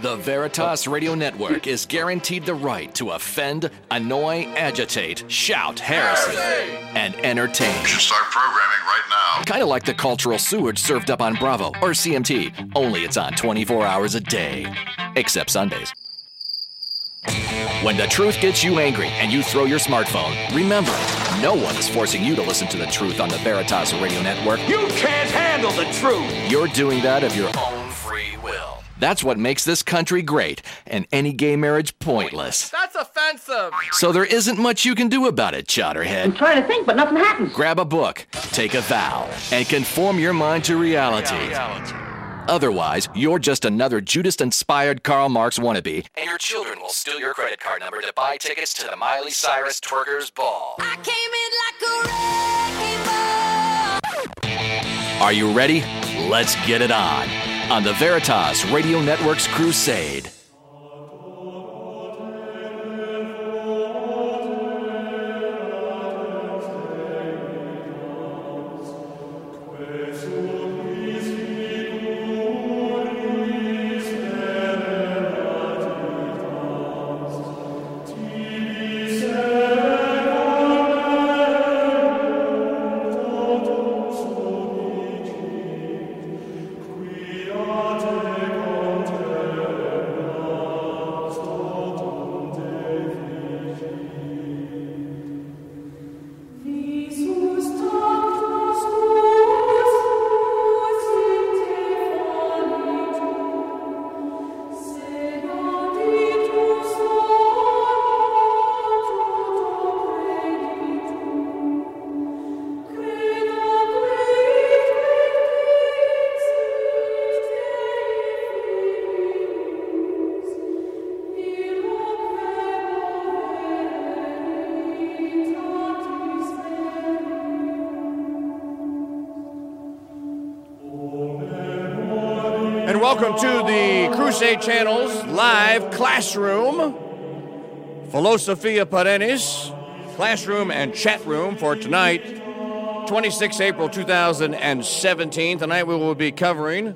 The Veritas Radio Network is guaranteed the right to offend, annoy, agitate, shout, heresy, and entertain. You should start programming right now. Kind of like the cultural sewage served up on Bravo or CMT, only it's on 24 hours a day. Except Sundays. When the truth gets you angry and you throw your smartphone, remember, no one is forcing you to listen to the truth on the Veritas Radio Network. You can't handle the truth. You're doing that of your own free will. That's what makes this country great and any gay marriage pointless. That's offensive. So there isn't much you can do about it, Chowderhead. I'm trying to think, but nothing happens. Grab a book, take a vow, and conform your mind to reality. Otherwise, you're just another Judas inspired Karl Marx wannabe, and your children will steal your credit card number to buy tickets to the Miley Cyrus Twerkers Ball. I came in like a wrecking ball. Are you ready? Let's get it on. On the Veritas Radio Network's Crusade. Welcome to the Crusade Channel's live classroom, Philosophia Perennis, classroom and chat room for tonight, 26 April 2017. Tonight we will be covering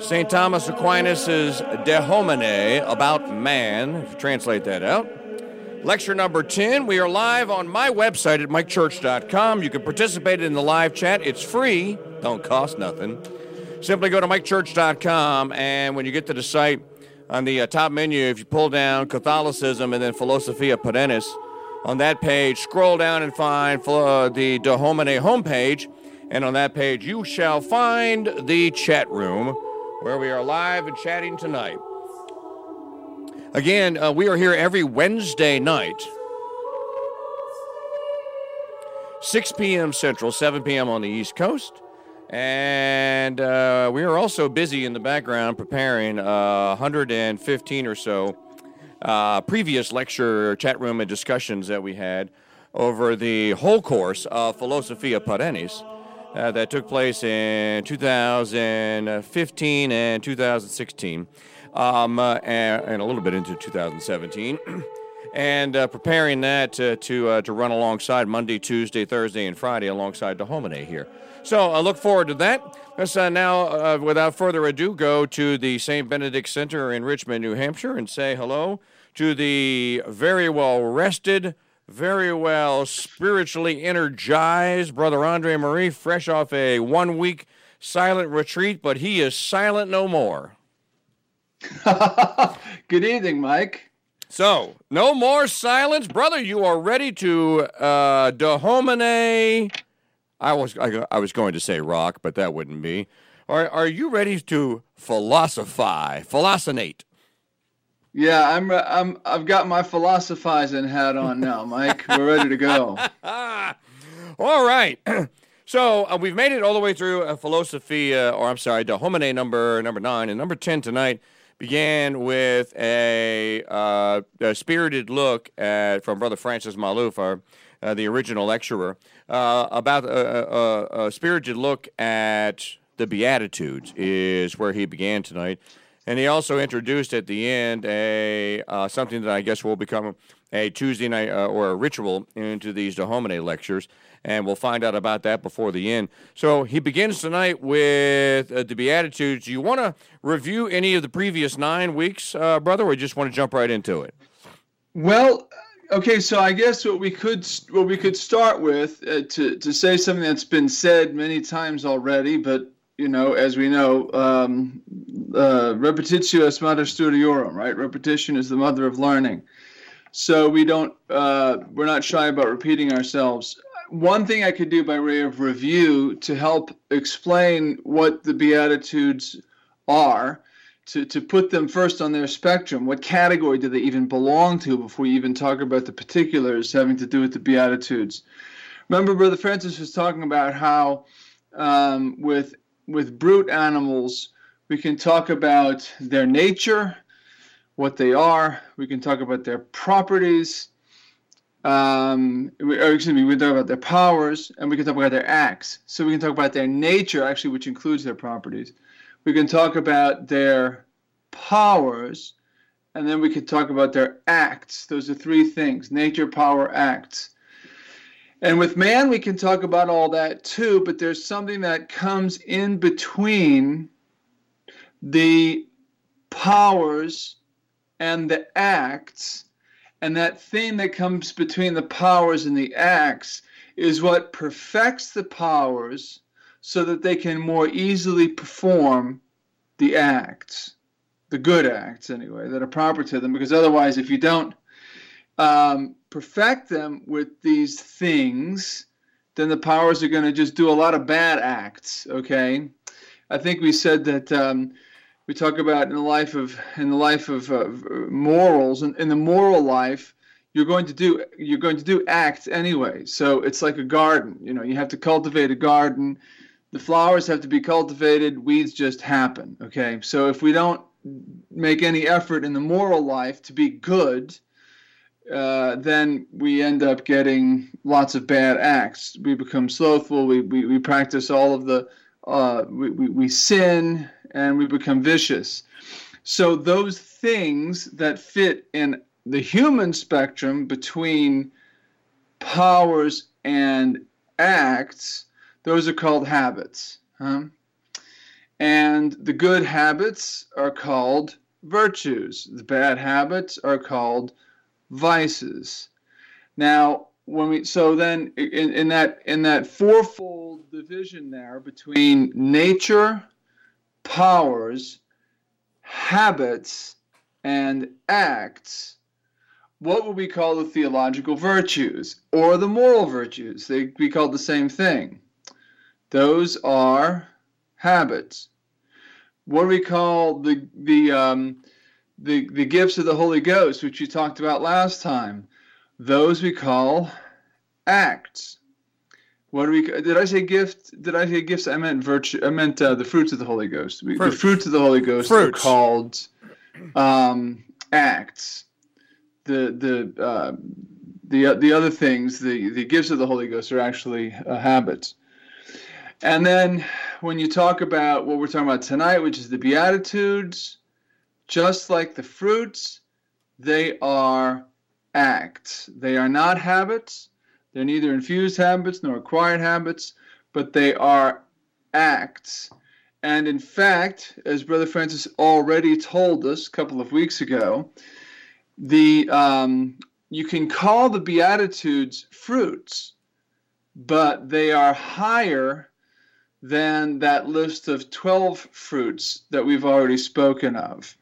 St. Thomas Aquinas' De Homine, about man, if you translate that out. Lecture number 10. We are live on my website at mikechurch.com. You can participate in the live chat. It's free, don't cost nothing. Simply go to mikechurch.com, and when you get to the site, on the uh, top menu, if you pull down Catholicism and then Philosophia Perennis, on that page, scroll down and find uh, the De Homine homepage, and on that page, you shall find the chat room where we are live and chatting tonight. Again, uh, we are here every Wednesday night, 6 p.m. Central, 7 p.m. on the East Coast. And uh, we are also busy in the background preparing uh, 115 or so uh, previous lecture, chat room, and discussions that we had over the whole course of Philosophia Perennis uh, that took place in 2015 and 2016, um, uh, and, and, a little bit into 2017. and uh, preparing that to, to, to run alongside Monday, Tuesday, Thursday, and Friday alongside Homine here. So I look forward to that. Let's uh, now, uh, without further ado, go to the St. Benedict Center in Richmond, New Hampshire, and say hello to the very well rested, very well spiritually energized Brother Andre Marie, fresh off a one week silent retreat, but he is silent no more. Good evening, Mike. So, no more silence. Brother, you are ready to uh, de homine I was I, I was going to say rock, but that wouldn't be. Are are you ready to philosophize, philosophate? Yeah, I'm I'm I've got my philosophizing hat on now, Mike. We're ready to go. all right. So uh, we've made it all the way through a philosophy, uh, or I'm sorry, De Homine number number nine, and number ten tonight began with a, uh, a spirited look at from Brother Francis Maluf, uh, the original lecturer, uh, about a, a, a, spirited look at the Beatitudes is where he began tonight. And he also introduced at the end a uh, something that I guess will become a Tuesday night uh, or a ritual into these De Homine lectures, and we'll find out about that before the end. So he begins tonight with uh, the Beatitudes. Do you want to review any of the previous nine weeks, uh, brother, or just want to jump right into it? Well, okay, so I guess what we could what we could start with uh, to to say something that's been said many times already, but you know, as we know, um, uh, repetitio est mater studiorum, right? Repetition is the mother of learning. So we don't, uh, we're not shy about repeating ourselves. One thing I could do by way of review to help explain what the Beatitudes are, to, to put them first on their spectrum. What category do they even belong to before you even talk about the particulars having to do with the Beatitudes? Remember, Brother Francis was talking about how um, with with brute animals, we can talk about their nature, what they are. We can talk about their properties. Um, we, excuse me, we can talk about their powers, and we can talk about their acts. So we can talk about their nature, actually, which includes their properties. We can talk about their powers, and then we can talk about their acts. Those are three things: nature, power, acts. And with man, we can talk about all that too, but there's something that comes in between the powers and the acts. And that thing that comes between the powers and the acts is what perfects the powers so that they can more easily perform the acts, the good acts anyway, that are proper to them. Because otherwise, if you don't um, perfect them with these things, then the powers are going to just do a lot of bad acts. Okay, I think we said that um, we talk about in the life of in the life of uh, morals and in the moral life. You're going to do you're going to do acts anyway. So it's like a garden. You know, you have to cultivate a garden. The flowers have to be cultivated. Weeds just happen. Okay, so if we don't make any effort in the moral life to be good, uh, then we end up getting lots of bad acts. We become slothful. We, we, we practice all of the, uh, we, we, we sin and we become vicious. So, those things that fit in the human spectrum between powers and acts, those are called habits. Huh? And the good habits are called virtues, the bad habits are called vices. Now, when we so then in, in that in that fourfold division there between nature, powers, habits, and acts, what would we call the theological virtues or the moral virtues? They'd be called the same thing. Those are habits. What do we call the the um, the, the gifts of the Holy Ghost, which you talked about last time, those we call acts. What do we? Did I say gift? Did I say gifts? I meant virtue. I meant uh, the fruits of the Holy Ghost. The fruits of the Holy Ghost fruits. are called um, acts. The the uh, the the other things, the the gifts of the Holy Ghost are actually uh, habits. And then when you talk about what we're talking about tonight, which is the Beatitudes, just like the fruits, they are acts. They are not habits. They're neither infused habits nor acquired habits, but they are acts. And in fact, as Brother Francis already told us a couple of weeks ago, the um, you can call the Beatitudes fruits, but they are higher than that list of 12 fruits that we've already spoken of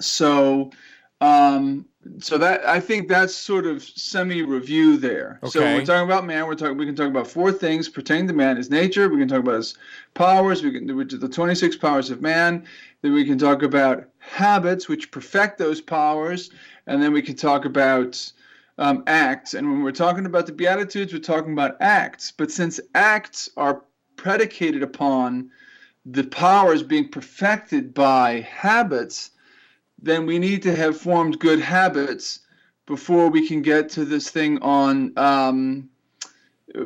so um, so that I think that's sort of semi-review there. Okay. So we're talking about man. We're talking. We can talk about four things pertaining to man: his nature. We can talk about his powers. We can which are the 26 powers of man. Then we can talk about habits, which perfect those powers, and then we can talk about um, acts. And when we're talking about the beatitudes, we're talking about acts. But since acts are predicated upon the powers being perfected by habits then we need to have formed good habits before we can get to this thing on um,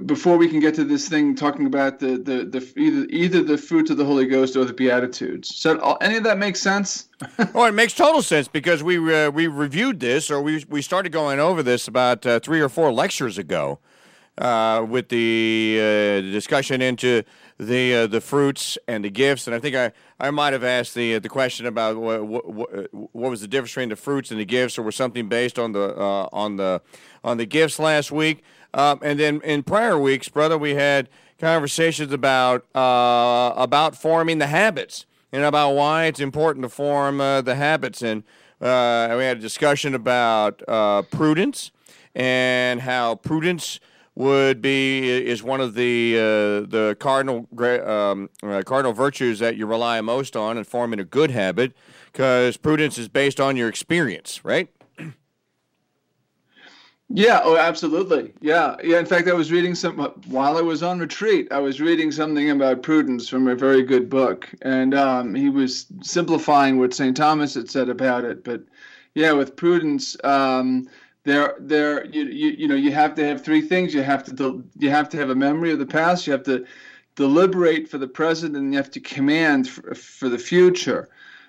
before we can get to this thing talking about the the, the either either the fruits of the Holy Ghost or the Beatitudes. So uh, any of that makes sense? oh, it makes total sense because we uh, we reviewed this or we we started going over this about uh, three or four lectures ago uh, with the uh, discussion into the uh, the fruits and the gifts, and I think I, I might have asked the the question about what, what, what was the difference between the fruits and the gifts, or was something based on the on the on the gifts last week. Um, and then in prior weeks, brother, we had conversations about uh, about forming the habits and about why it's important to form uh, the habits. And uh, we had a discussion about uh, prudence and how prudence would be is one of the uh, the cardinal um, uh, cardinal virtues that you rely most on in forming a good habit, because prudence is based on your experience, right? Yeah, oh, absolutely. Yeah, yeah. In fact, I was reading some while I was on retreat. I was reading something about prudence from a very good book, and um, he was simplifying what Saint Thomas had said about it. But yeah, with prudence, um, there, there, you, you, you know, you have to have three things. You have to, you have to have a memory of the past. You have to deliberate for the present, and you have to command for, for the future.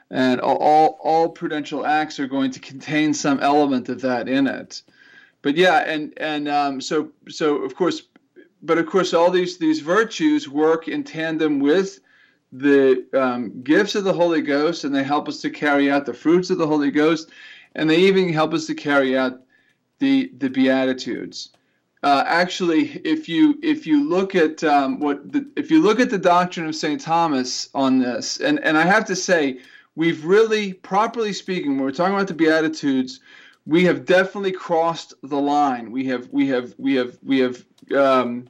And all, all, all prudential acts are going to contain some element of that in it but yeah, and and um, so so of course, but of course, all these these virtues work in tandem with the um, gifts of the Holy Ghost, and they help us to carry out the fruits of the Holy Ghost, and they even help us to carry out the the Beatitudes. Uh, actually, if you if you look at um, what the, if you look at the doctrine of Saint Thomas on this, and and I have to say, we've really, properly speaking, when we're talking about the Beatitudes, we have definitely crossed the line. We have we have we have we have um,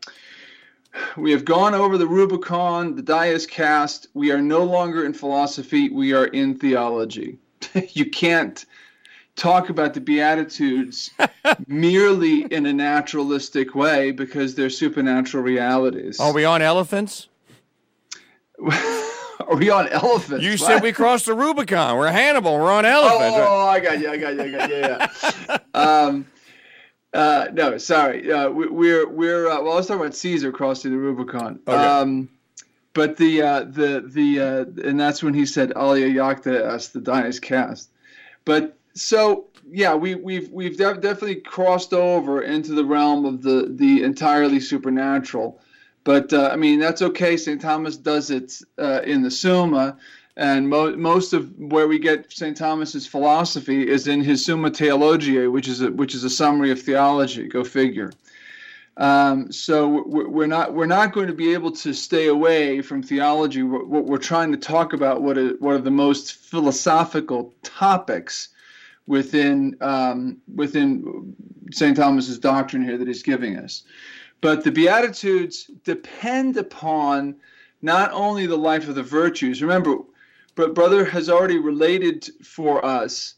we have gone over the Rubicon. The die is cast. We are no longer in philosophy. We are in theology. you can't talk about the Beatitudes merely in a naturalistic way because they're supernatural realities. Are we on elephants? Are we on elephants? You what? said we crossed the Rubicon. We're Hannibal. We're on elephants. Oh, oh, I got you. I got you. I got you. Yeah. um, uh, no, sorry. Uh, we, we're we're uh, well. I was talking about Caesar crossing the Rubicon. Okay. Um, but the uh, the the uh, and that's when he said Alea iacta as the Dinah's cast. But so yeah, we we've we've definitely crossed over into the realm of the the entirely supernatural. But uh, I mean, that's okay. St. Thomas does it uh, in the Summa, and mo- most of where we get St. Thomas's philosophy is in his Summa Theologiae, which is a, which is a summary of theology. Go figure. Um, so we're not we're not going to be able to stay away from theology. What we're trying to talk about what are, what are the most philosophical topics within um, within St. Thomas's doctrine here that he's giving us. But the Beatitudes depend upon not only the life of the virtues. Remember, but brother has already related for us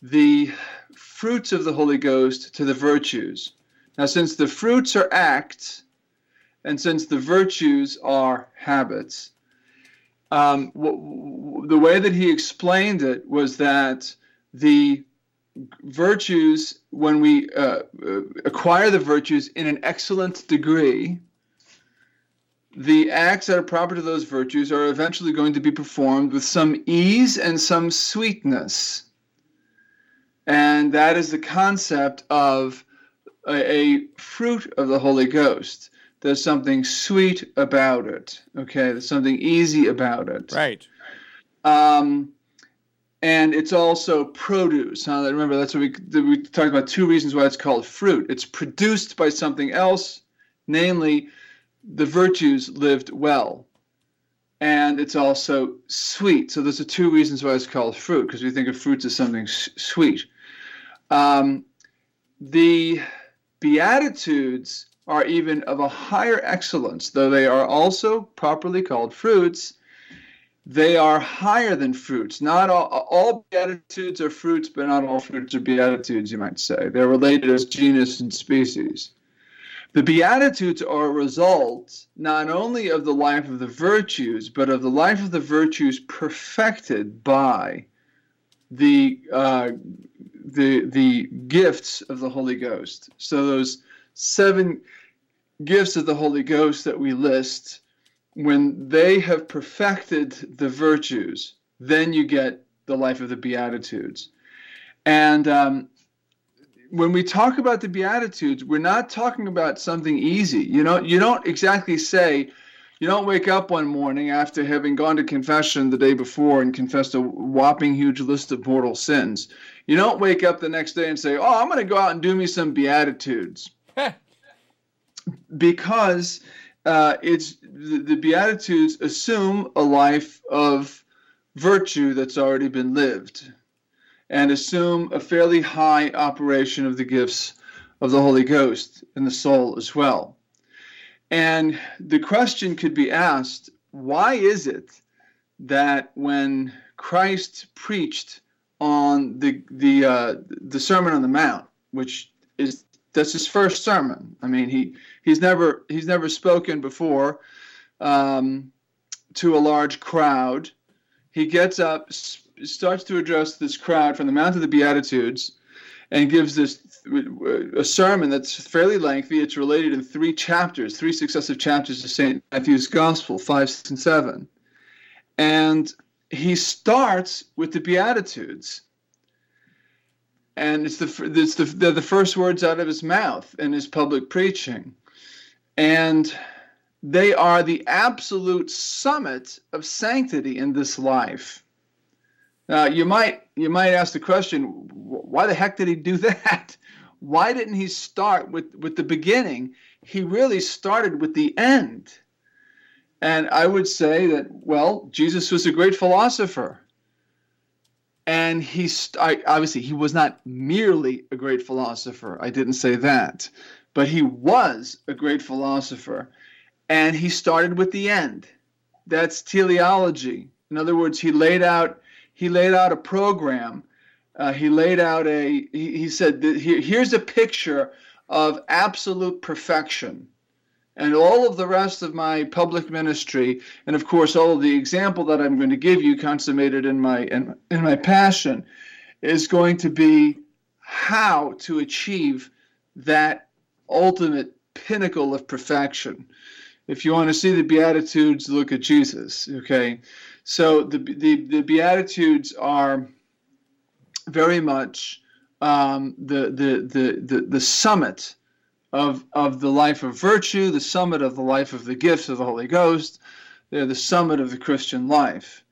the fruits of the Holy Ghost to the virtues. Now, since the fruits are acts, and since the virtues are habits, um, the way that he explained it was that the virtues, when we uh, uh, acquire the virtues in an excellent degree, the acts that are proper to those virtues are eventually going to be performed with some ease and some sweetness. And that is the concept of a, a fruit of the Holy Ghost. There's something sweet about it. Okay, there's something easy about it. Right. Um, and it's also produce. Huh? Remember, that's what we we talked about. Two reasons why it's called fruit. It's produced by something else, namely, the virtues lived well, and it's also sweet. So those are two reasons why it's called fruit, because we think of fruits as something sweet. Um, the beatitudes are even of a higher excellence, though they are also properly called fruits they are higher than fruits. Not all, all beatitudes are fruits, but not all fruits are beatitudes, you might say. They're related as genus and species. The Beatitudes are a result not only of the life of the virtues, but of the life of the virtues perfected by the uh, the the gifts of the Holy Ghost. So those seven gifts of the Holy Ghost that we list, when they have perfected the virtues, then you get the life of the Beatitudes. And um, when we talk about the Beatitudes, we're not talking about something easy. You know, you don't exactly say, you don't wake up one morning after having gone to confession the day before and confessed a whopping huge list of mortal sins. You don't wake up the next day and say, Oh, I'm going to go out and do me some Beatitudes. because uh, it's the, the Beatitudes assume a life of virtue that's already been lived and assume a fairly high operation of the gifts of the Holy Ghost in the soul as well. And the question could be asked why is it that when Christ preached on the, the, uh, the Sermon on the Mount, which is that's his first sermon. I mean, he he's never he's never spoken before um, to a large crowd. He gets up, starts to address this crowd from the Mount of the Beatitudes, and gives this a sermon that's fairly lengthy. It's related in three chapters, three successive chapters of St. Matthew's Gospel, five, six, and seven. And he starts with the Beatitudes. And it's the it's the they're the first words out of his mouth in his public preaching, and they are the absolute summit of sanctity in this life. Now you might you might ask the question, why the heck did he do that? Why didn't he start with with the beginning? He really started with the end. And I would say that well, Jesus was a great philosopher. And he st- obviously he was not merely a great philosopher. I didn't say that. But he was a great philosopher. And he started with the end. That's teleology. In other words, he laid out he laid out a program. Uh, he laid out a, he, he said, here, here's a picture of absolute perfection. And all of the rest of my public ministry, and of course, all of the example that I'm going to give you, consummated in my, in, in my passion, is going to be how to achieve that ultimate pinnacle of perfection. If you want to see the Beatitudes, look at Jesus, okay? So the, the, the Beatitudes are very much um, the, the, the, the, the summit of, of the life of virtue, the summit of the life of the gifts of the Holy Ghost. They're the summit of the Christian life.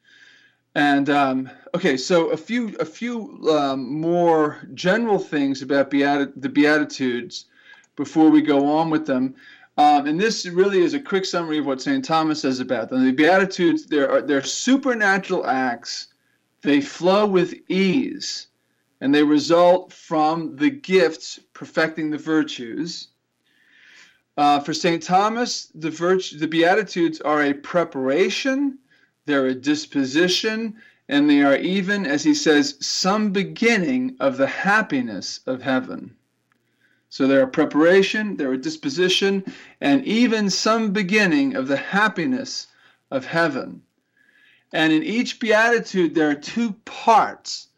And um, okay, so a few a few um, more general things about beati- the Beatitudes before we go on with them. Um, and this really is a quick summary of what St. Thomas says about them. The Beatitudes, they're, they're supernatural acts. They flow with ease, and they result from the gifts perfecting the virtues. Uh, for St. Thomas, the, virtue, the Beatitudes are a preparation, they're a disposition, and they are even, as he says, some beginning of the happiness of heaven. So they're a preparation, they're a disposition, and even some beginning of the happiness of heaven. And in each beatitude, there are two parts.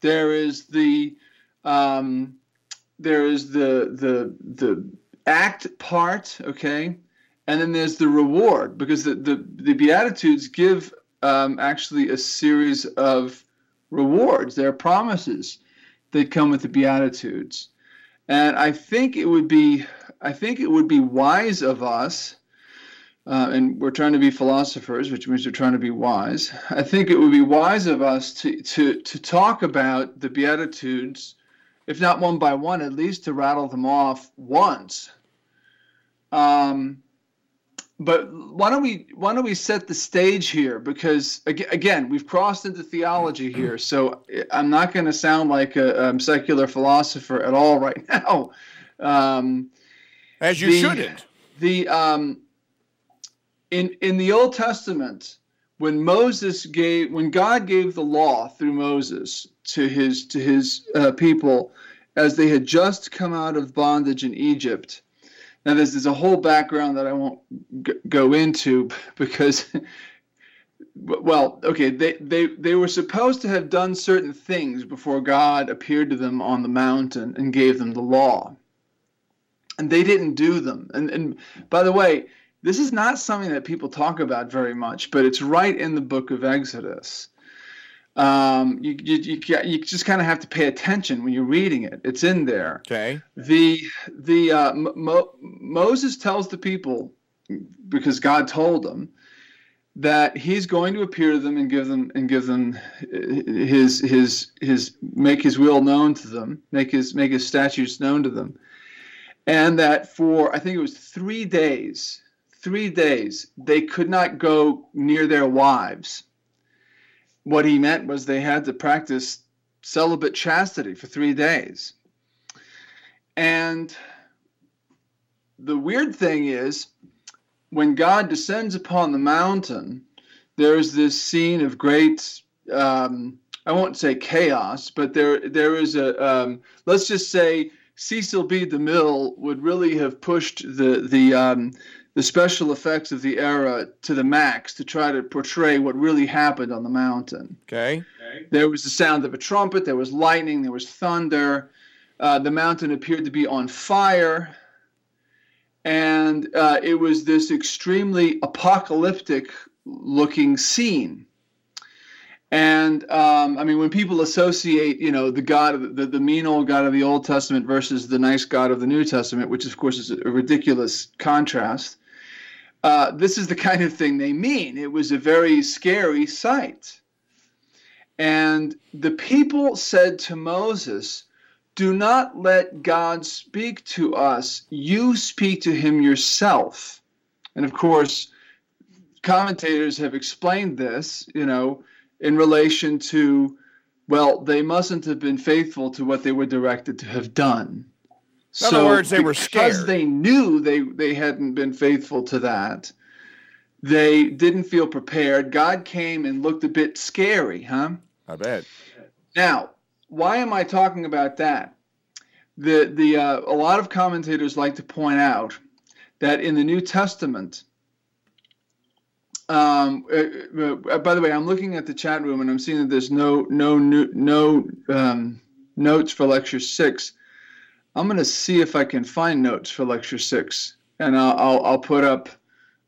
There is the um, there is the the the act part, okay, and then there's the reward because the the, the beatitudes give um, actually a series of rewards. There are promises that come with the beatitudes. And I think it would be I think it would be wise of us, uh, and we're trying to be philosophers, which means we're trying to be wise. I think it would be wise of us to to to talk about the Beatitudes, if not one by one, at least to rattle them off once. Um, but why don't we why don't we set the stage here? Because again we've crossed into theology here so i'm not going to sound like a, a, secular philosopher at all right now. Um, as you the, shouldn't. the um, in in the old testament when moses gave when god gave the law through moses to his to his uh, people as they had just come out of bondage in egypt now, there's, there's a whole background that I won't g- go into because, well, okay, they, they, they were supposed to have done certain things before God appeared to them on the mountain and gave them the law. and they didn't do them. And, and by the way, this is not something that people talk about very much, but it's right in the book of Exodus. Um, you, you, you, you just kind of have to pay attention when you're reading it. It's in there. Okay. The the uh, Mo- Moses tells the people because God told them that he's going to appear to them and give them and give them his his his make his will known to them, make his make his statutes known to them, and that for I think it was three days, three days they could not go near their wives. What he meant was they had to practice celibate chastity for three days. And the weird thing is when God descends upon the mountain, there's this scene of great, um, I won't say chaos, but there there is a, um, let's just say Cecil B. DeMille would really have pushed the the um, the special effects of the era to the max to try to portray what really happened on the mountain. Okay. There was the sound of a trumpet. There was lightning. There was thunder. Uh, the mountain appeared to be on fire and uh, it was this extremely apocalyptic looking scene. And um, I mean, when people associate, you know, the God, of the, the mean old God of the Old Testament versus the nice God of the New Testament, which of course is a ridiculous contrast, uh, this is the kind of thing they mean. It was a very scary sight. And the people said to Moses, do not let God speak to us. You speak to him yourself. And of course, commentators have explained this, you know, in relation to, well, they mustn't have been faithful to what they were directed to have done. In other words, they were scared. Because they knew they, they hadn't been faithful to that, they didn't feel prepared. God came and looked a bit scary, huh? I bet. Now, why am I talking about that? The the uh, a lot of commentators like to point out that in the New Testament. Um, uh, uh, by the way, I'm looking at the chat room and I'm seeing that there's no no no um, notes for lecture six. I'm going to see if I can find notes for lecture six, and I'll, I'll, I'll put up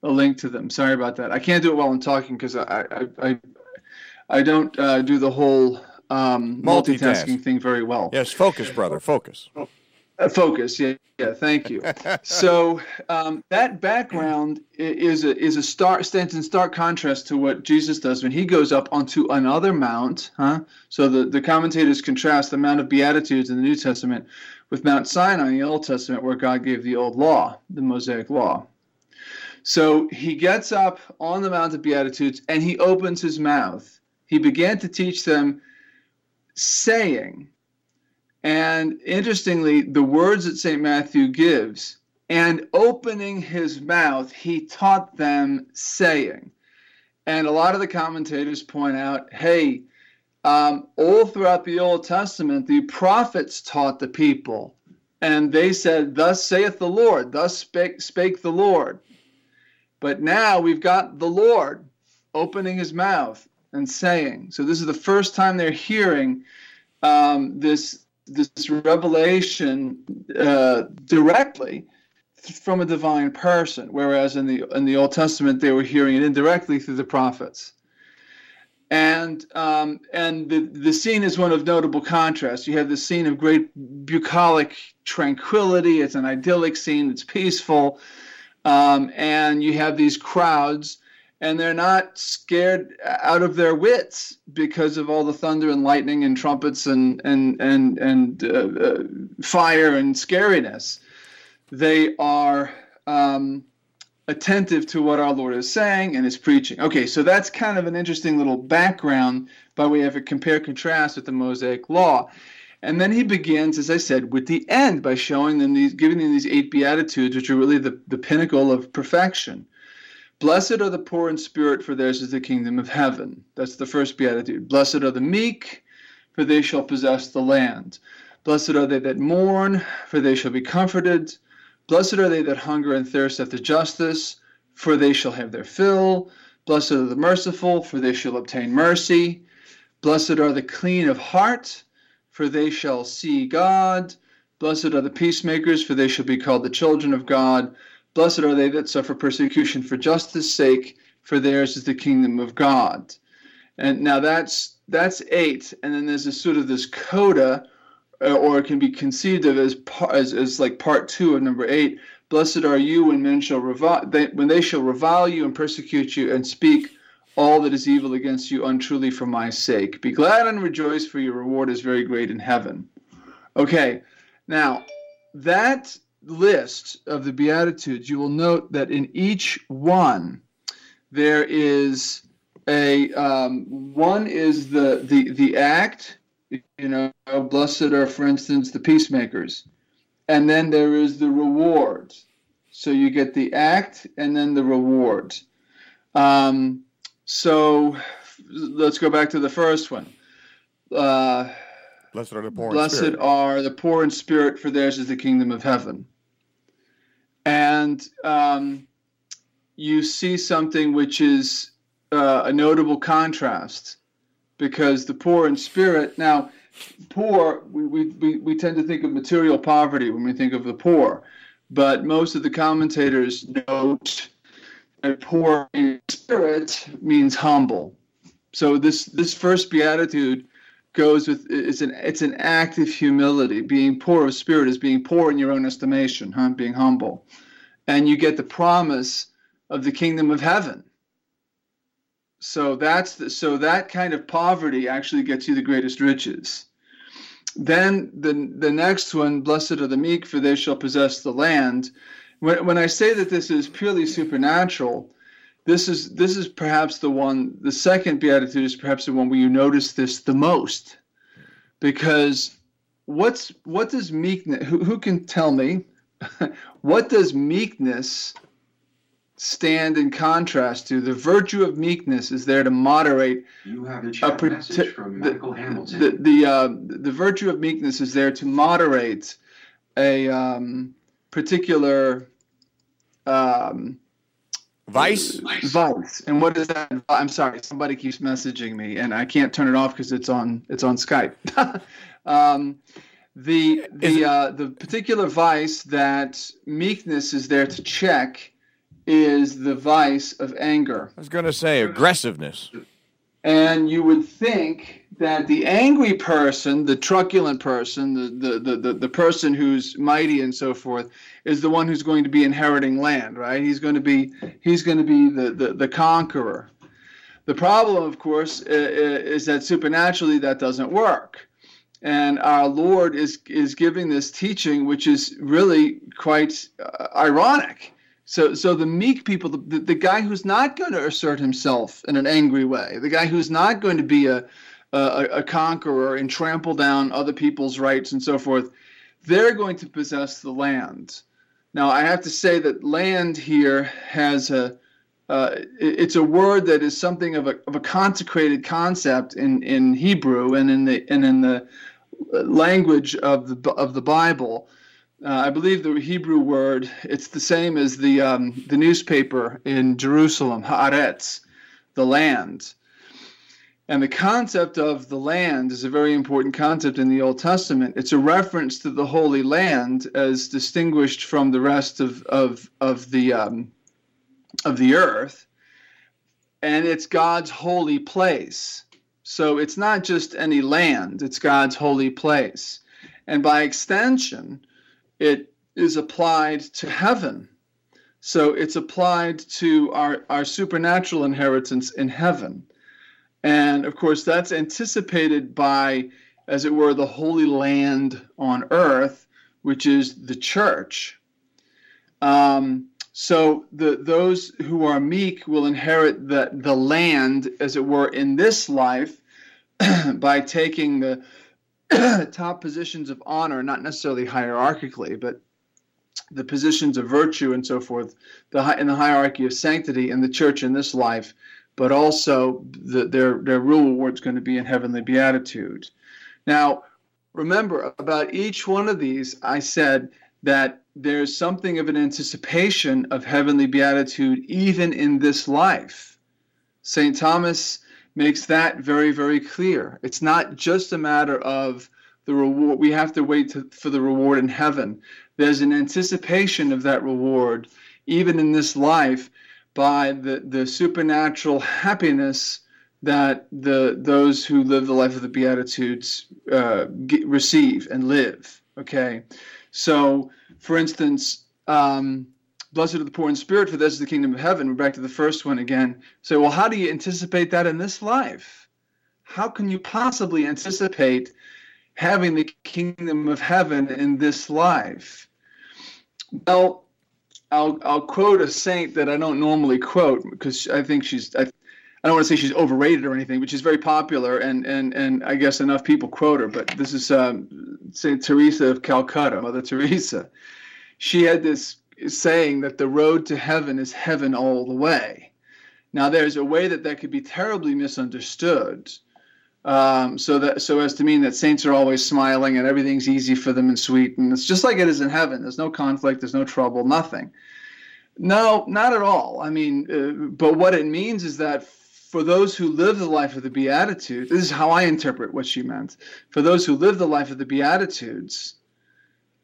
a link to them. Sorry about that. I can't do it while I'm talking because I, I I I don't uh, do the whole um, Multitask. multitasking thing very well. Yes, focus, brother, focus. Uh, focus, yeah, yeah. Thank you. so um, that background is a is a stark stands in stark contrast to what Jesus does when he goes up onto another mount. Huh? So the the commentators contrast the Mount of Beatitudes in the New Testament with Mount Sinai in the Old Testament, where God gave the old law, the Mosaic law. So he gets up on the Mount of Beatitudes and he opens his mouth. He began to teach them saying, and interestingly, the words that St. Matthew gives, and opening his mouth, he taught them saying. And a lot of the commentators point out hey, um, all throughout the Old Testament, the prophets taught the people, and they said, Thus saith the Lord, thus spake, spake the Lord. But now we've got the Lord opening his mouth and saying. So this is the first time they're hearing um, this this revelation uh, directly from a divine person, whereas in the in the Old Testament they were hearing it indirectly through the prophets. And um, and the the scene is one of notable contrast. You have the scene of great bucolic tranquility. It's an idyllic scene. It's peaceful, um, and you have these crowds and they're not scared out of their wits because of all the thunder and lightning and trumpets and and and and uh, uh, fire and scariness. They are um, attentive to what our Lord is saying and is preaching. Okay, so that's kind of an interesting little background by way of a compare contrast with the Mosaic Law. And then he begins, as I said, with the end by showing them these, giving them these eight beatitudes, which are really the, the pinnacle of perfection. Blessed are the poor in spirit, for theirs is the kingdom of heaven. That's the first beatitude. Blessed are the meek, for they shall possess the land. Blessed are they that mourn, for they shall be comforted. Blessed are they that hunger and thirst after justice, for they shall have their fill. Blessed are the merciful, for they shall obtain mercy. Blessed are the clean of heart, for they shall see God. Blessed are the peacemakers, for they shall be called the children of God. Blessed are they that suffer persecution for justice' sake, for theirs is the kingdom of God. And now that's that's eight, and then there's a sort of this coda, or it can be conceived of as, as as like part two of number eight. Blessed are you when men shall revile they, when they shall revile you and persecute you and speak all that is evil against you untruly for my sake. Be glad and rejoice, for your reward is very great in heaven. Okay, now that list of the Beatitudes, you will note that in each one there is a um, one is the the the act. You know, blessed are, for instance, the peacemakers, and then there is the reward. So you get the act and then the reward. Um, so let's go back to the first one. Uh, blessed are the poor. Blessed are the poor in spirit, for theirs is the kingdom of heaven. And um, you see something which is uh, a notable contrast because the poor in spirit now poor we, we, we tend to think of material poverty when we think of the poor but most of the commentators note that poor in spirit means humble. So this this first beatitude goes with it's an it's an act of humility. Being poor of spirit is being poor in your own estimation huh? Being humble. And you get the promise of the kingdom of heaven so that's the, so that kind of poverty actually gets you the greatest riches. Then the the next one, blessed are the meek, for they shall possess the land. When, when I say that this is purely supernatural, this is this is perhaps the one. The second beatitude is perhaps the one where you notice this the most, because what's what does meekness? Who, who can tell me? what does meekness stand in contrast to. The virtue of meekness is there to moderate. You have the chat a, message from Michael the, Hamilton. The the, uh, the virtue of meekness is there to moderate a um, particular um, vice. Vice. And what is that? I'm sorry. Somebody keeps messaging me, and I can't turn it off because it's on it's on Skype. um, the the uh, the particular vice that meekness is there to check is the vice of anger. I was going to say aggressiveness. And you would think that the angry person, the truculent person, the, the, the, the, the person who's mighty and so forth, is the one who's going to be inheriting land, right? He's going to be he's going to be the, the, the conqueror. The problem, of course, is that supernaturally that doesn't work. And our Lord is is giving this teaching, which is really quite uh, ironic so, so the meek people, the, the guy who's not going to assert himself in an angry way, the guy who's not going to be a, a, a conqueror and trample down other people's rights and so forth, they're going to possess the land. Now, I have to say that land here has a, uh, it's a word that is something of a, of a consecrated concept in, in Hebrew and in the and in the language of the of the Bible. Uh, I believe the Hebrew word it's the same as the um, the newspaper in Jerusalem, haaretz, the land. And the concept of the land is a very important concept in the Old Testament. It's a reference to the Holy Land as distinguished from the rest of of of the um, of the earth, and it's God's holy place. So it's not just any land; it's God's holy place, and by extension it is applied to heaven. So it's applied to our, our supernatural inheritance in heaven. And of course, that's anticipated by, as it were, the holy land on earth, which is the church. Um, so the, those who are meek will inherit the, the land, as it were, in this life by taking the top positions of honor, not necessarily hierarchically, but the positions of virtue and so forth, the in the hierarchy of sanctity in the church in this life, but also the, their their real reward is going to be in heavenly beatitude. Now, remember about each one of these, I said that there's something of an anticipation of heavenly beatitude even in this life. St. Thomas makes that very, very clear. It's not just a matter of the reward. We have to wait to, for the reward in heaven. There's an anticipation of that reward, even in this life, by the, the supernatural happiness that the those who live the life of the Beatitudes uh, get, receive and live. Okay, so for instance, um, blessed are the poor in spirit, for this is the kingdom of heaven. We're back to the first one again. So, well, how do you anticipate that in this life? How can you possibly anticipate having the kingdom of heaven in this life? Well, I'll I'll quote a saint that I don't normally quote because I think she's I, I don't want to say she's overrated or anything, but she's very popular, and and and I guess enough people quote her. But this is um, Saint Teresa of Calcutta, Mother Teresa. She had this saying that the road to heaven is heaven all the way. Now, there's a way that that could be terribly misunderstood. Um, so that so as to mean that saints are always smiling and everything's easy for them and sweet, and it's just like it is in heaven. There's no conflict, there's no trouble, nothing. No, not at all. I mean, uh, but what it means is that for those who live the life of the Beatitudes, this is how I interpret what she meant. For those who live the life of the Beatitudes,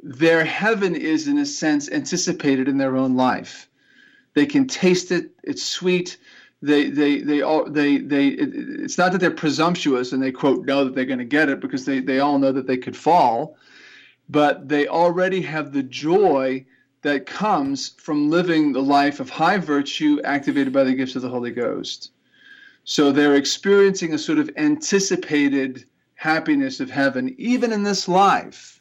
their heaven is, in a sense, anticipated in their own life. They can taste it, it's sweet. They, they, they all, they, they, it, it's not that they're presumptuous and they quote know that they're going to get it because they, they all know that they could fall, but they already have the joy that comes from living the life of high virtue activated by the gifts of the Holy Ghost. So they're experiencing a sort of anticipated happiness of heaven, even in this life.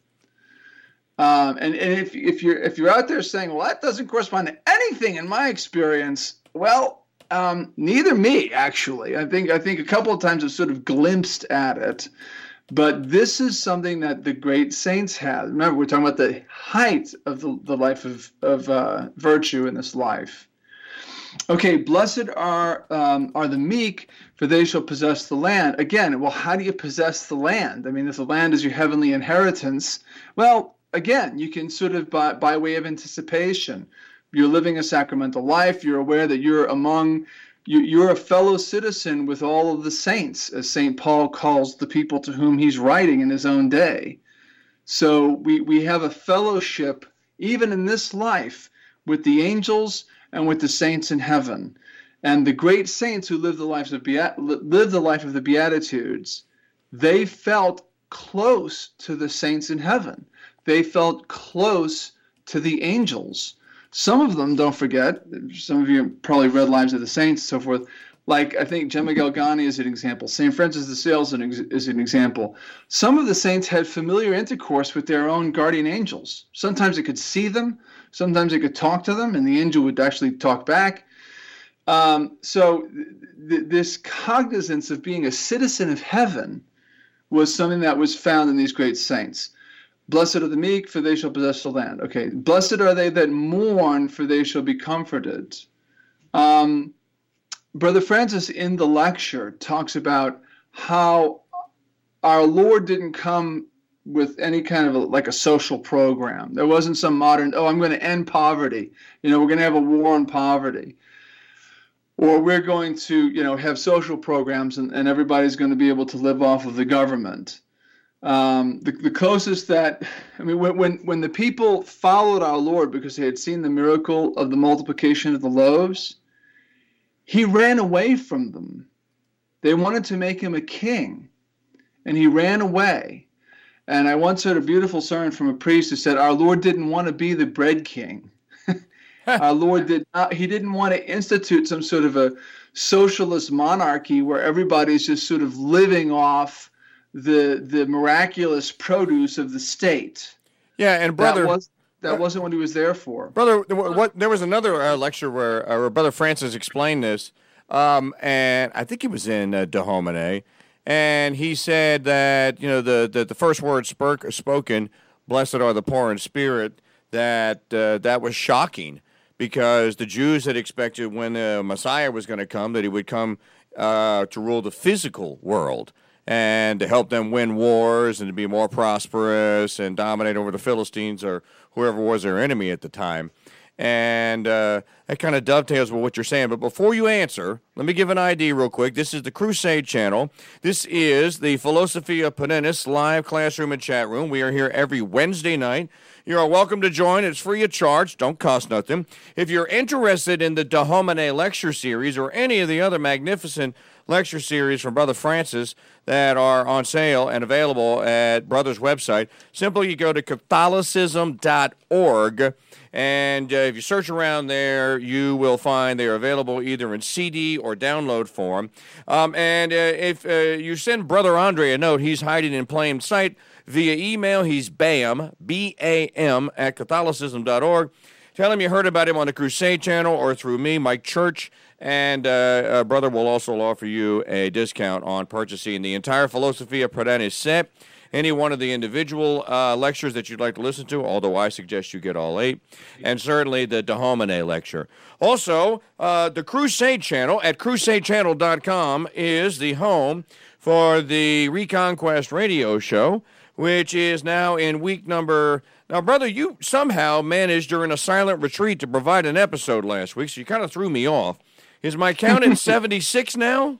Um, and, and if, if you're if you're out there saying, well, that doesn't correspond to anything in my experience, well, um, neither me actually. I think I think a couple of times I've sort of glimpsed at it, but this is something that the great saints had. Remember, we're talking about the height of the, the life of of uh, virtue in this life. Okay, blessed are um, are the meek, for they shall possess the land. Again, well, how do you possess the land? I mean, if the land is your heavenly inheritance, well, again, you can sort of by, by way of anticipation, you're living a sacramental life. You're aware that you're among you, you're a fellow citizen with all of the saints, as St. Paul calls the people to whom he's writing in his own day. So we, we have a fellowship, even in this life, with the angels and with the saints in heaven. And the great saints who lived the lives of Beat- lived the life of the Beatitudes, they felt close to the saints in heaven. They felt close to the angels. Some of them, don't forget, some of you probably read Lives of the Saints, so forth. Like I think Gemma Galgani is an example. St. Francis de Sales is an example. Some of the saints had familiar intercourse with their own guardian angels. Sometimes they could see them, Sometimes they could talk to them, and the angel would actually talk back. Um, so th- this cognizance of being a citizen of heaven was something that was found in these great saints. Blessed are the meek, for they shall possess the land. Okay, blessed are they that mourn, for they shall be comforted. Um, Brother Francis in the lecture talks about how our Lord didn't come with any kind of a, like a social program. There wasn't some modern, oh, I'm going to end poverty. You know, we're going to have a war on poverty. Or we're going to, you know, have social programs and, and everybody's going to be able to live off of the government. Um, the, the closest that, I mean, when, when, when the people followed our Lord because they had seen the miracle of the multiplication of the loaves, he ran away from them. They wanted to make him a king, and he ran away. And I once heard a beautiful sermon from a priest who said, Our Lord didn't want to be the bread king. Our Lord did not, he didn't want to institute some sort of a socialist monarchy where everybody's just sort of living off the the miraculous produce of the state. Yeah, and brother, that, was, that wasn't what he was there for. Brother, what there was another uh, lecture where, uh, where Brother Francis explained this, um, and I think he was in uh, Domine and he said that you know the the, the first word spoke, spoken, "Blessed are the poor in spirit," that uh, that was shocking because the Jews had expected when the Messiah was going to come that he would come uh, to rule the physical world and to help them win wars and to be more prosperous and dominate over the Philistines or whoever was their enemy at the time. and uh, that kind of dovetails with what you're saying. But before you answer, let me give an ID real quick. This is the Crusade channel. This is the Philosophia Perennis live classroom and chat room. We are here every Wednesday night. You are welcome to join. It's free of charge. Don't cost nothing. If you're interested in the De Homine lecture series or any of the other magnificent lecture series from Brother Francis that are on sale and available at Brother's website, simply you go to Catholicism.org. And uh, if you search around there, you will find they are available either in CD or download form. Um, and uh, if uh, you send Brother Andre a note, he's hiding in plain sight via email. He's BAM, B A M, at Catholicism.org. Tell him you heard about him on the Crusade channel or through me, Mike Church. And uh, uh, brother will also offer you a discount on purchasing the entire Philosophia Perennis set, any one of the individual uh, lectures that you'd like to listen to, although I suggest you get all eight, and certainly the De Homine lecture. Also, uh, the Crusade channel at crusadechannel.com is the home for the Reconquest radio show, which is now in week number. Now, brother, you somehow managed during a silent retreat to provide an episode last week, so you kind of threw me off. Is my count in 76 now?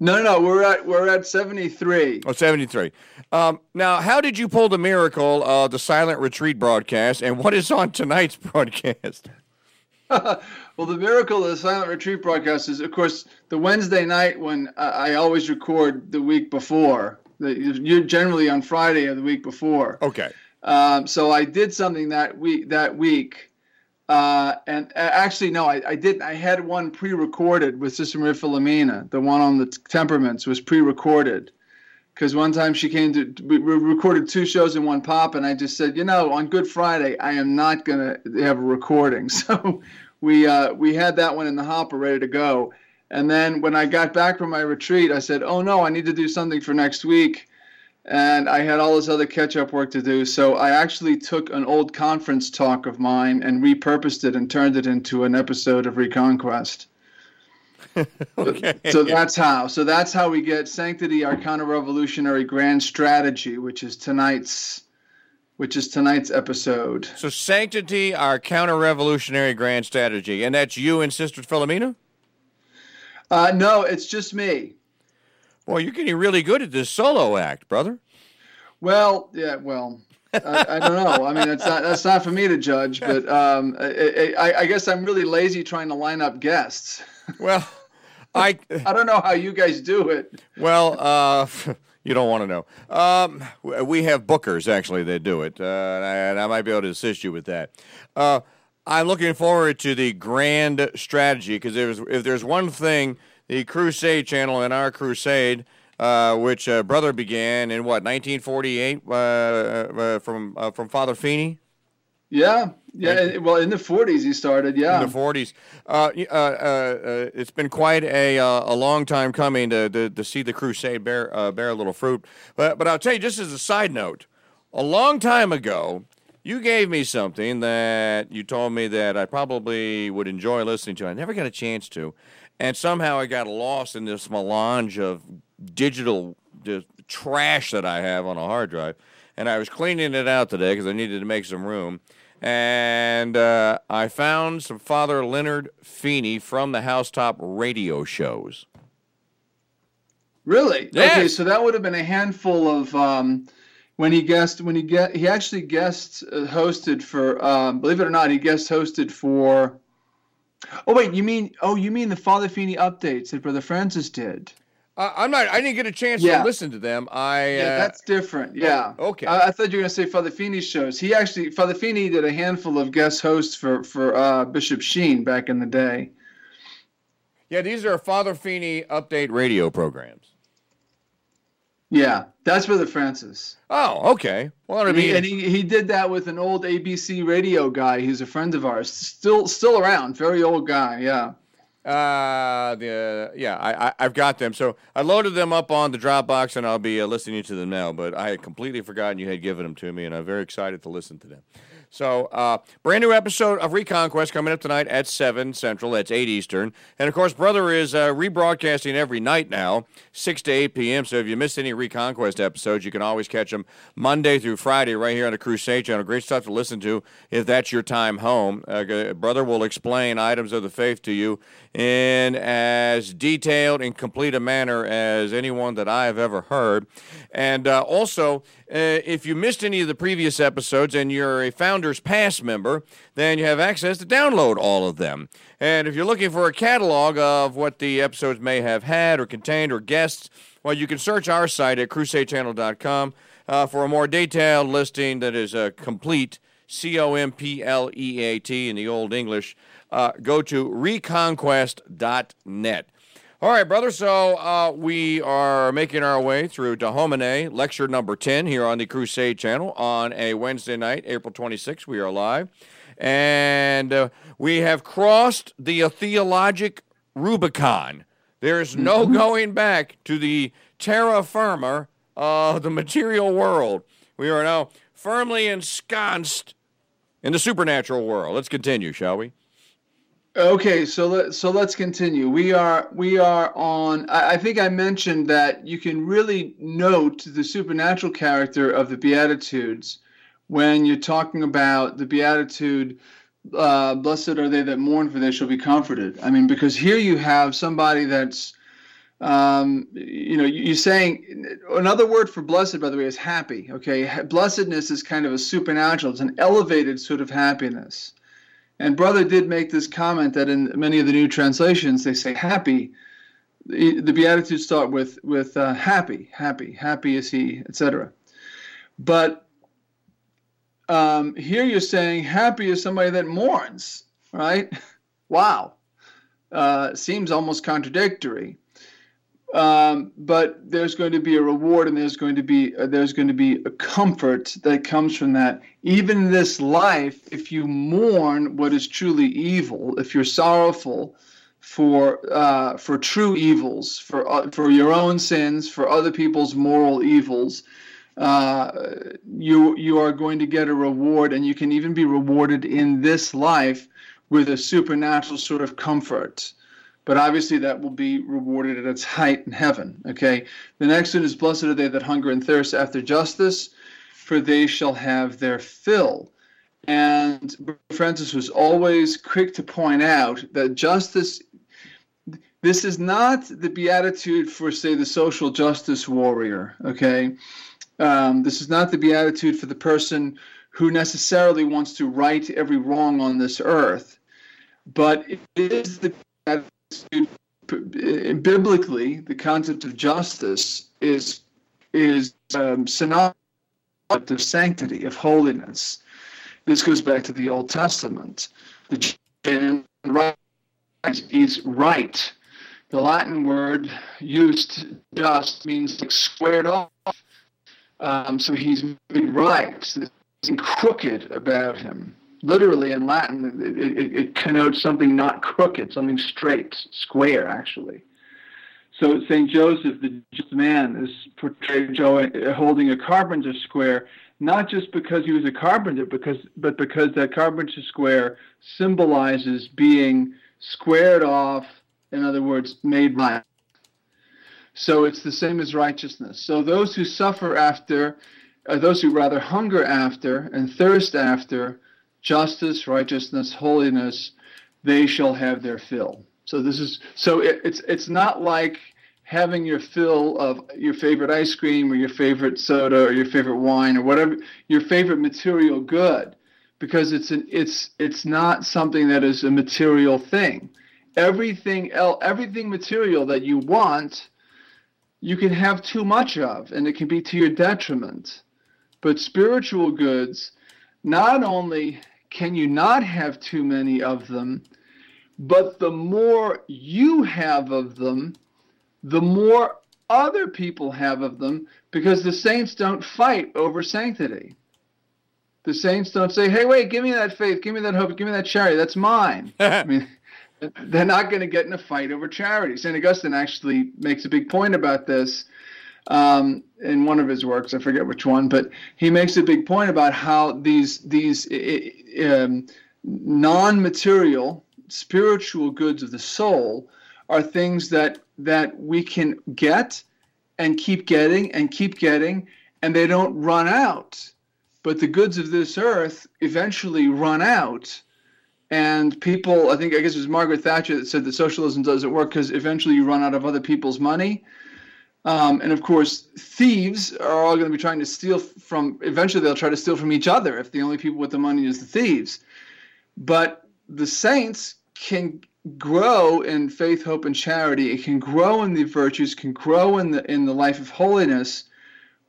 No, no, we're at we're at 73. Oh, 73. Um, now, how did you pull the miracle of the silent retreat broadcast, and what is on tonight's broadcast? well, the miracle of the silent retreat broadcast is, of course, the Wednesday night when uh, I always record the week before. You're generally on Friday of the week before. Okay. Um, so I did something that week. That week uh, and uh, actually, no, I, I didn't. I had one pre-recorded with Sister Maria Philomena. The one on the t- temperaments was pre-recorded because one time she came to we recorded two shows in one pop, and I just said, you know, on Good Friday, I am not gonna have a recording. So we uh, we had that one in the hopper ready to go. And then when I got back from my retreat, I said, oh no, I need to do something for next week and I had all this other catch up work to do. So I actually took an old conference talk of mine and repurposed it and turned it into an episode of Reconquest. okay. So that's how. So that's how we get Sanctity, our counter-revolutionary grand strategy, which is tonight's, which is tonight's episode. So Sanctity, our counter-revolutionary grand strategy, and that's you and Sister Philomena. Uh, no, it's just me. Boy, you're getting really good at this solo act, brother. Well, yeah, well, I, I, don't know. I mean, it's not that's not for me to judge, but um, I, I, I, guess I'm really lazy trying to line up guests. Well, I I don't know how you guys do it. Well, uh, you don't want to know. Um, we have bookers actually that do it, uh, and I might be able to assist you with that. Uh, I'm looking forward to the grand strategy because if there's one thing the Crusade channel and our Crusade, uh, which uh, brother began in what 1948 uh, uh, from uh, from Father Feeney. Yeah, yeah. Well, in the 40s he started. Yeah, in the 40s. it's been quite a a long time coming to, to, to see the Crusade bear bear a little fruit. But but I'll tell you, just as a side note, a long time ago. You gave me something that you told me that I probably would enjoy listening to. I never got a chance to and somehow I got lost in this melange of digital trash that I have on a hard drive. And I was cleaning it out today because I needed to make some room. And uh, I found some Father Leonard Feeney from the Housetop radio shows. Really? Yes. Okay, so that would have been a handful of um, when he guest when he get he actually guest uh, hosted for um, believe it or not he guest hosted for Oh wait, you mean oh you mean the Father Feeney updates that Brother Francis did? Uh, I'm not. I didn't get a chance yeah. to listen to them. I yeah, uh, that's different. Yeah. Oh, okay. I, I, thought you were gonna say Father Feeney's shows. He actually Father Feeney did a handful of guest hosts for for uh, Bishop Sheen back in the day. Yeah, these are Father Feeney update radio programs. Yeah, that's Brother Francis. Oh, okay. Well, I mean, and, he, and he, he did that with an old ABC radio guy who's a friend of ours, still still around, very old guy. Yeah. Uh, the uh, yeah, I, I have got them. So I loaded them up on the Dropbox, and I'll be uh, listening to them now. But I had completely forgotten you had given them to me, and I'm very excited to listen to them. So, uh, brand new episode of Reconquest coming up tonight at 7 Central. That's 8 Eastern. And of course, Brother is uh, rebroadcasting every night now, 6 to 8 p.m. So if you missed any Reconquest episodes, you can always catch them Monday through Friday right here on the Crusade Channel. Great stuff to listen to if that's your time home. Uh, Brother will explain items of the faith to you in as detailed and complete a manner as anyone that I have ever heard. And uh, also, uh, if you missed any of the previous episodes and you're a Founders Pass member, then you have access to download all of them. And if you're looking for a catalog of what the episodes may have had or contained or guests, well, you can search our site at crusadechannel.com uh, for a more detailed listing that is uh, complete. C O M P L E A T in the Old English. Uh, go to reconquest.net. All right, brother. So uh, we are making our way through De Homine, lecture number 10 here on the Crusade channel on a Wednesday night, April 26th. We are live. And uh, we have crossed the theologic Rubicon. There's no mm-hmm. going back to the terra firma of the material world. We are now firmly ensconced in the supernatural world. Let's continue, shall we? Okay, so let so let's continue. We are we are on. I, I, think I mentioned that you can really note the supernatural character of the Beatitudes when you're talking about the Beatitude. Uh, Blessed are they that mourn, for they shall be comforted. I mean, because here you have somebody that's, um, you know, you're saying another word for blessed, by the way, is happy. Okay, blessedness is kind of a supernatural. It's an elevated sort of happiness. And brother did make this comment that in many of the new translations they say happy. The, the Beatitudes start with with uh, happy, happy, happy is he, etc. But um, here you're saying happy is somebody that mourns, right? wow, uh, seems almost contradictory. Um, but there's going to be a reward and there's going to be uh, there's going to be a comfort that comes from that. Even in this life if you mourn what is truly evil if you're sorrowful for uh, for true evils for uh, for your own sins for other people's moral evils uh, you you are going to get a reward and you can even be rewarded in this life with a supernatural sort of comfort but obviously that will be rewarded at its height in heaven. Okay. The next one is blessed are they that hunger and thirst after justice, for they shall have their fill. And Francis was always quick to point out that justice. This is not the beatitude for, say, the social justice warrior. Okay, um, this is not the beatitude for the person who necessarily wants to right every wrong on this earth, but it is the biblically, the concept of justice is is um, synonymous of sanctity, of holiness. This goes back to the Old Testament. The right is right. The Latin word used just means like squared off. Um, so he's right. There's nothing crooked about him literally in Latin, it, it, it, connotes something not crooked, something straight, square, actually. So St. Joseph, the man, is portrayed holding a carpenter square, not just because he was a carpenter, because but because that carpenter square symbolizes being squared off, in other words, made right. So it's the same as righteousness. So those who suffer after, uh, those who rather hunger after and thirst after justice, righteousness, holiness, they shall have their fill. So this is so it, it's it's not like having your fill of your favorite ice cream or your favorite soda or your favorite wine or whatever your favorite material good because it's an it's it's not something that is a material thing everything else everything material that you want you can have too much of and it can be to your detriment but spiritual goods not only can you not have too many of them? But the more you have of them, the more other people have of them because the saints don't fight over sanctity. The saints don't say, hey, wait, give me that faith, give me that hope, give me that charity, that's mine. I mean, they're not going to get in a fight over charity. St. Augustine actually makes a big point about this um, in one of his works. I forget which one, but he makes a big point about how these these um, non-material spiritual goods of the soul are things that that we can get and keep getting and keep getting, and they don't run out. But the goods of this earth eventually run out and people, I think, I guess it was Margaret Thatcher that said that socialism doesn't work because eventually you run out of other people's money. Um, and of course, thieves are all going to be trying to steal from, eventually, they'll try to steal from each other if the only people with the money is the thieves. But the saints can grow in faith, hope, and charity. It can grow in the virtues, can grow in the in the life of holiness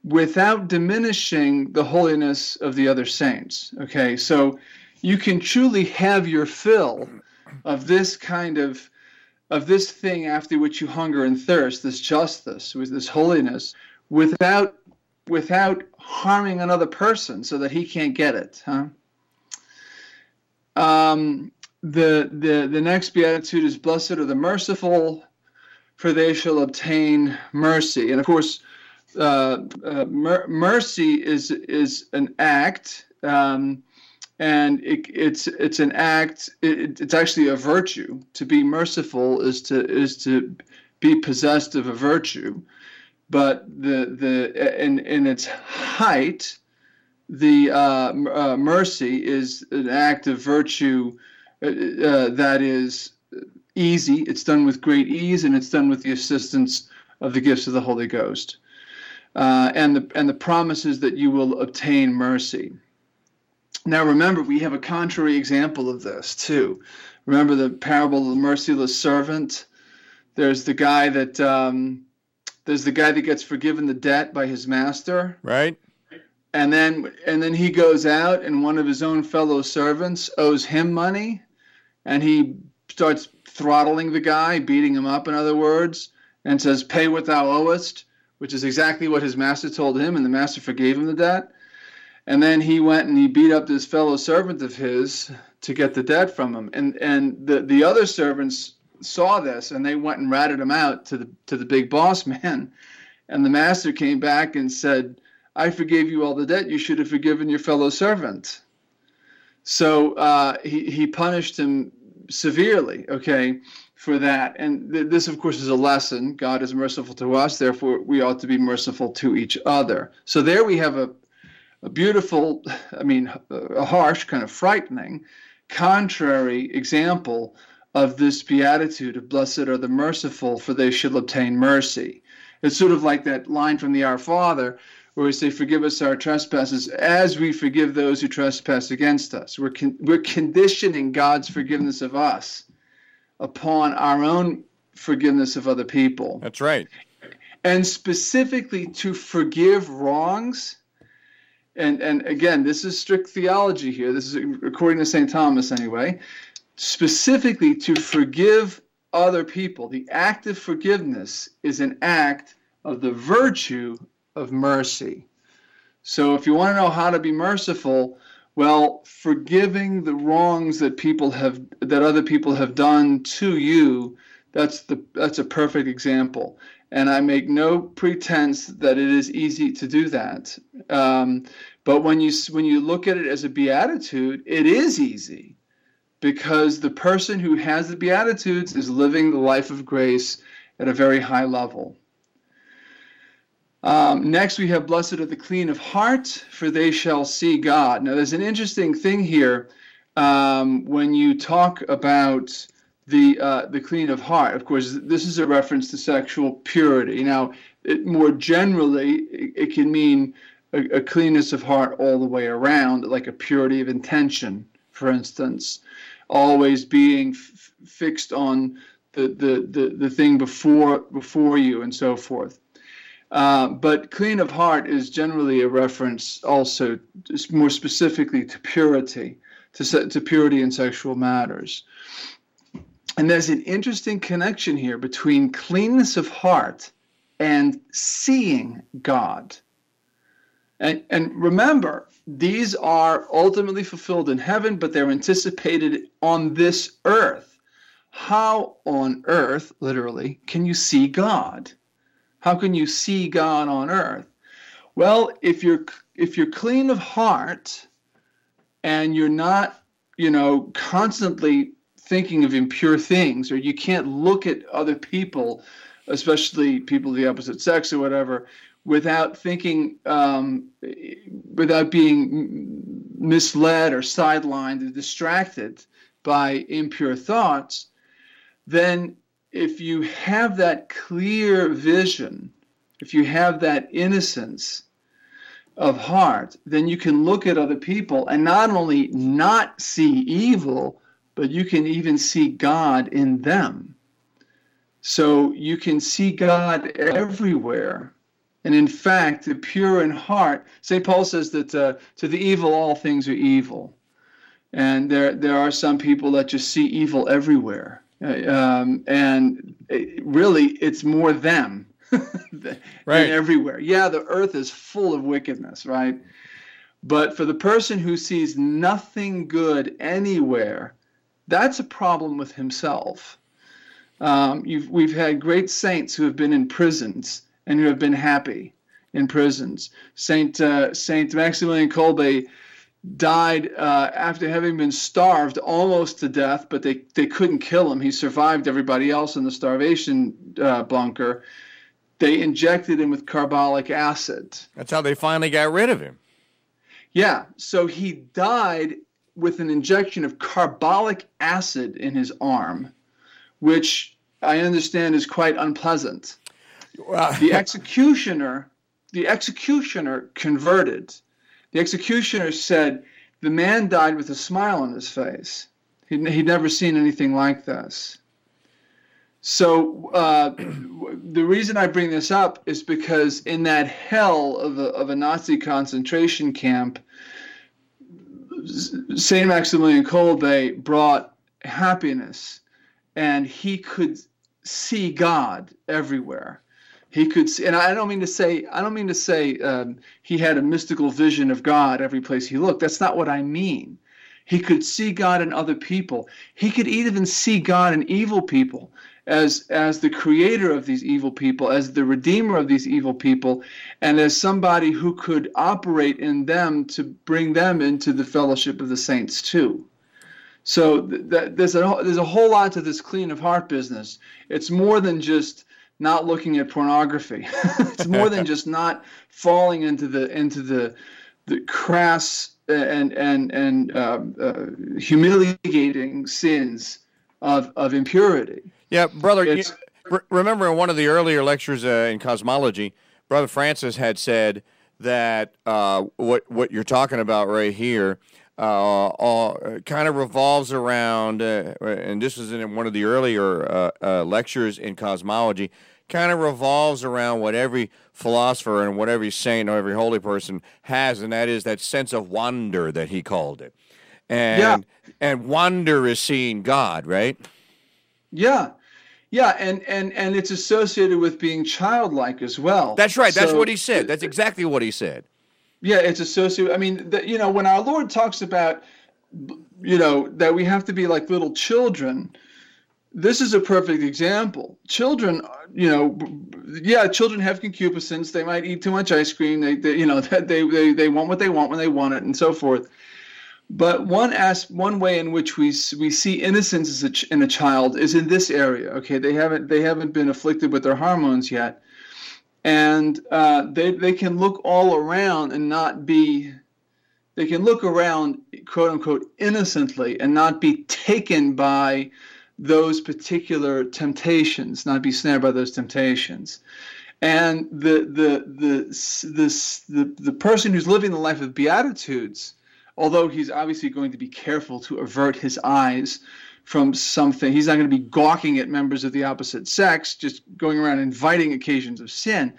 without diminishing the holiness of the other saints. Okay, so you can truly have your fill of this kind of of this thing after which you hunger and thirst, this justice, with this holiness, without without harming another person so that he can't get it. Huh? Um, the the the next beatitude is blessed are the merciful, for they shall obtain mercy. And of course, uh, uh, mer- mercy is is an act. Um, and it, it's it's an act. It, it's actually a virtue. To be merciful is to is to be possessed of a virtue, but the the in in its height, the uh, uh, mercy is an act of virtue uh, uh, that is easy. It's done with great ease, and it's done with the assistance of the gifts of the Holy Ghost, uh, and the and the promises that you will obtain mercy. Now, remember, we have a contrary example of this too. Remember the parable of the merciless servant? There's the guy that um, there's the guy that gets forgiven the debt by his master, right? And then and then he goes out, and one of his own fellow servants owes him money, and he starts throttling the guy, beating him up, in other words, and says, "Pay what thou owest," which is exactly what his master told him, and the master forgave him the debt. And then he went and he beat up this fellow servant of his to get the debt from him. And and the, the other servants saw this and they went and ratted him out to the to the big boss man. And the master came back and said, I forgave you all the debt. You should have forgiven your fellow servant. So uh, he, he punished him severely, okay, for that. And th- this, of course, is a lesson. God is merciful to us, therefore, we ought to be merciful to each other. So there we have a, a beautiful, I mean, a harsh, kind of frightening, contrary example of this beatitude of blessed are the merciful, for they shall obtain mercy. It's sort of like that line from the Our Father where we say, Forgive us our trespasses as we forgive those who trespass against us. We're, con- we're conditioning God's forgiveness of us upon our own forgiveness of other people. That's right. And specifically to forgive wrongs and and again, this is strict theology here. This is according to St. Thomas anyway. Specifically to forgive other people. The act of forgiveness is an act of the virtue of mercy. So if you want to know how to be merciful, well, forgiving the wrongs that people have that other people have done to you, that's the that's a perfect example and I make no pretense that it is easy to do that. Um, but when you when you look at it as a beatitude, it is easy because the person who has the beatitudes is living the life of grace at a very high level. Um, next, we have blessed are the clean of heart, for they shall see God. Now, there's an interesting thing here um, when you talk about the uh, the clean of heart. Of course, this is a reference to sexual purity. Now, it, more generally, it, it can mean a, a, cleanness of heart all the way around, like a purity of intention, for instance, always being fixed on the, the, the, the thing before before you, and so forth. Uh, but clean of heart is generally a reference also more specifically to purity, to, to purity in sexual matters. And there's an interesting connection here between cleanness of heart and seeing God. And, and remember, these are ultimately fulfilled in heaven, but they're anticipated on this earth. how on earth, literally, can you see God? How can you see God on earth? Well, if you're if you're clean of heart and you're not, you know, constantly thinking of impure things, or you can't look at other people, especially people of the opposite sex or whatever, without thinking, um, without being misled or sidelined or distracted by impure thoughts, then if you have that clear vision, if you have that innocence of heart, then you can look at other people and not only not see evil, but you can even see God in them. So you can see God everywhere. And in fact, the pure in heart, St. Paul says that uh, to the evil, all things are evil. And there, there are some people that just see evil everywhere. Uh, um, and it, really, it's more them than right. everywhere. Yeah, the earth is full of wickedness, right? But for the person who sees nothing good anywhere, that's a problem with himself. Um, we've had great saints who have been in prisons and who have been happy in prisons. Saint uh, Saint Maximilian Kolbe died uh, after having been starved almost to death, but they, they couldn't kill him. He survived everybody else in the starvation uh, bunker. They injected him with carbolic acid. That's how they finally got rid of him. Yeah, so he died with an injection of carbolic acid in his arm, which I understand is quite unpleasant. the executioner, the executioner converted. The executioner said the man died with a smile on his face. He'd, he'd never seen anything like this. So uh, the reason I bring this up is because in that hell of a, of a Nazi concentration camp, Saint Maximilian Kolbe brought happiness, and he could see God everywhere. He could see, and I don't mean to say I don't mean to say um, he had a mystical vision of God every place he looked. That's not what I mean. He could see God in other people. He could even see God in evil people as as the creator of these evil people, as the redeemer of these evil people, and as somebody who could operate in them to bring them into the fellowship of the saints too. So th- th- there's a there's a whole lot to this clean of heart business. It's more than just not looking at pornography. it's more than just not falling into the into the the crass and and and uh, uh, humiliating sins of of impurity. Yeah, brother. You, remember in one of the earlier lectures uh, in cosmology, Brother Francis had said that uh, what what you're talking about right here uh, all, kind of revolves around, uh, and this was in one of the earlier uh, uh, lectures in cosmology. Kind of revolves around what every philosopher and what every saint or every holy person has, and that is that sense of wonder that he called it. And yeah. and wonder is seeing God, right? Yeah. Yeah, and, and and it's associated with being childlike as well. That's right. That's what he said. That's exactly what he said. Yeah, it's associated. I mean, the, you know, when our Lord talks about, you know, that we have to be like little children, this is a perfect example. Children, you know, yeah, children have concupiscence. They might eat too much ice cream. They, they you know, they, they, they want what they want when they want it, and so forth. But one as one way in which we we see innocence a in a child is in this area. Okay, they haven't they haven't been afflicted with their hormones yet, and uh, they they can look all around and not be. They can look around, quote unquote, innocently and not be taken by those particular temptations, not be snared by those temptations. And the the the the the, the person who's living the life of beatitudes although he's obviously going to be careful to avert his eyes from something. He's not going to be gawking at members of the opposite sex, just going around inviting occasions of sin.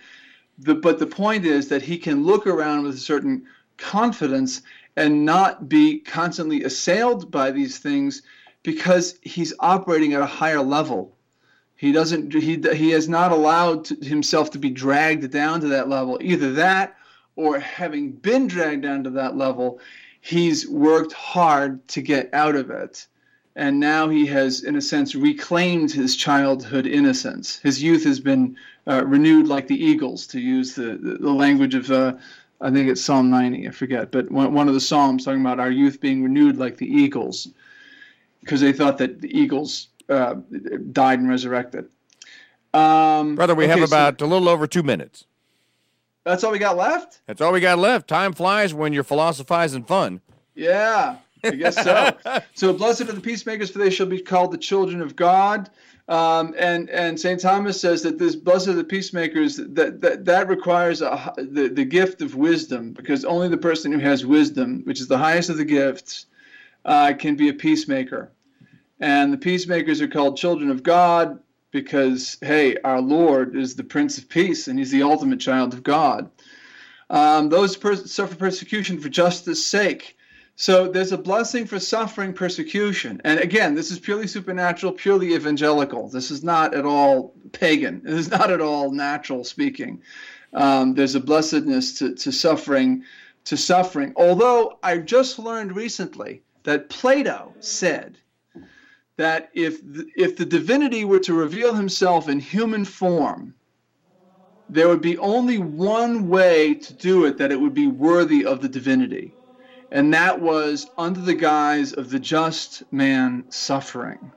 The, but the point is that he can look around with a certain confidence and not be constantly assailed by these things because he's operating at a higher level. He doesn't. He he has not allowed himself to be dragged down to that level. Either that, or having been dragged down to that level, he's worked hard to get out of it and now he has, in a sense, reclaimed his childhood innocence. His youth has been uh, renewed like the eagles, to use the, the, the language of, uh, I think it's Psalm 90, I forget, but one, one of the Psalms talking about our youth being renewed like the eagles, because they thought that the eagles uh, died and resurrected. Um, Brother, we okay, have about so, a little over two minutes. That's all we got left? That's all we got left. Time flies when you're philosophizing fun. Yeah. I guess so. so blessed are the peacemakers, for they shall be called the children of God. Um, and and Saint Thomas says that this blessed are the peacemakers that that, that requires a, the the gift of wisdom because only the person who has wisdom, which is the highest of the gifts, uh, can be a peacemaker. And the peacemakers are called children of God because hey, our Lord is the Prince of Peace and He's the ultimate child of God. Um, those suffer persecution for justice' sake so there's a blessing for suffering persecution. And again, this is purely supernatural, purely evangelical. This is not at all pagan. This is not at all natural speaking. Um, there's a blessedness to, to suffering, to suffering. Although I just learned recently that Plato said that if the, if the divinity were to reveal himself in human form, there would be only one way to do it that it would be worthy of the divinity and that was under the guise of the just man suffering,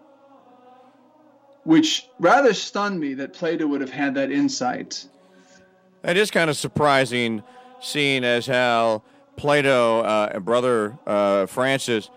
which rather stunned me that Plato would have had that insight. That is kind of surprising, seeing as how Plato uh, and brother uh, Francis,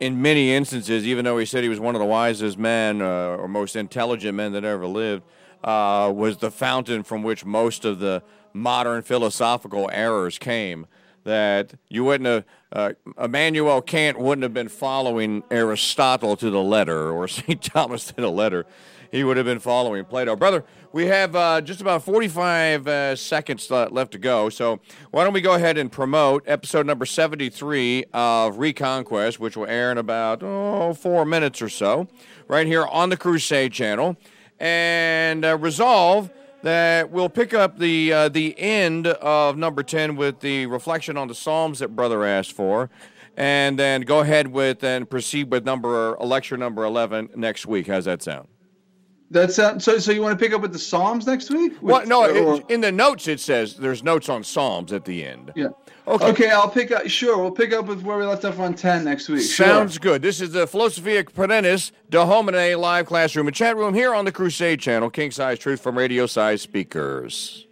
in many instances, even though he said he was one of the wisest men uh, or most intelligent men that ever lived, uh, was the fountain from which most of the modern philosophical errors came that you wouldn't have, uh, Immanuel Kant wouldn't have been following Aristotle to the letter or St. Thomas to the letter. He would have been following Plato. Brother, we have uh, just about 45 uh, seconds left to go. So why don't we go ahead and promote episode number 73 of Reconquest, which will air in about oh, four minutes or so, right here on the Crusade channel. And uh, resolve that we'll pick up the uh, the end of number 10 with the reflection on the psalms that brother asked for and then go ahead with and proceed with number lecture number 11 next week how's that sound that's so. So you want to pick up with the Psalms next week? With, well, no. Or, in the notes, it says there's notes on Psalms at the end. Yeah. Okay. Okay. I'll pick up. Sure, we'll pick up with where we left off on ten next week. Sounds sure. good. This is the Philosophia Perennis de Homine live classroom and chat room here on the Crusade Channel. King size truth from radio size speakers.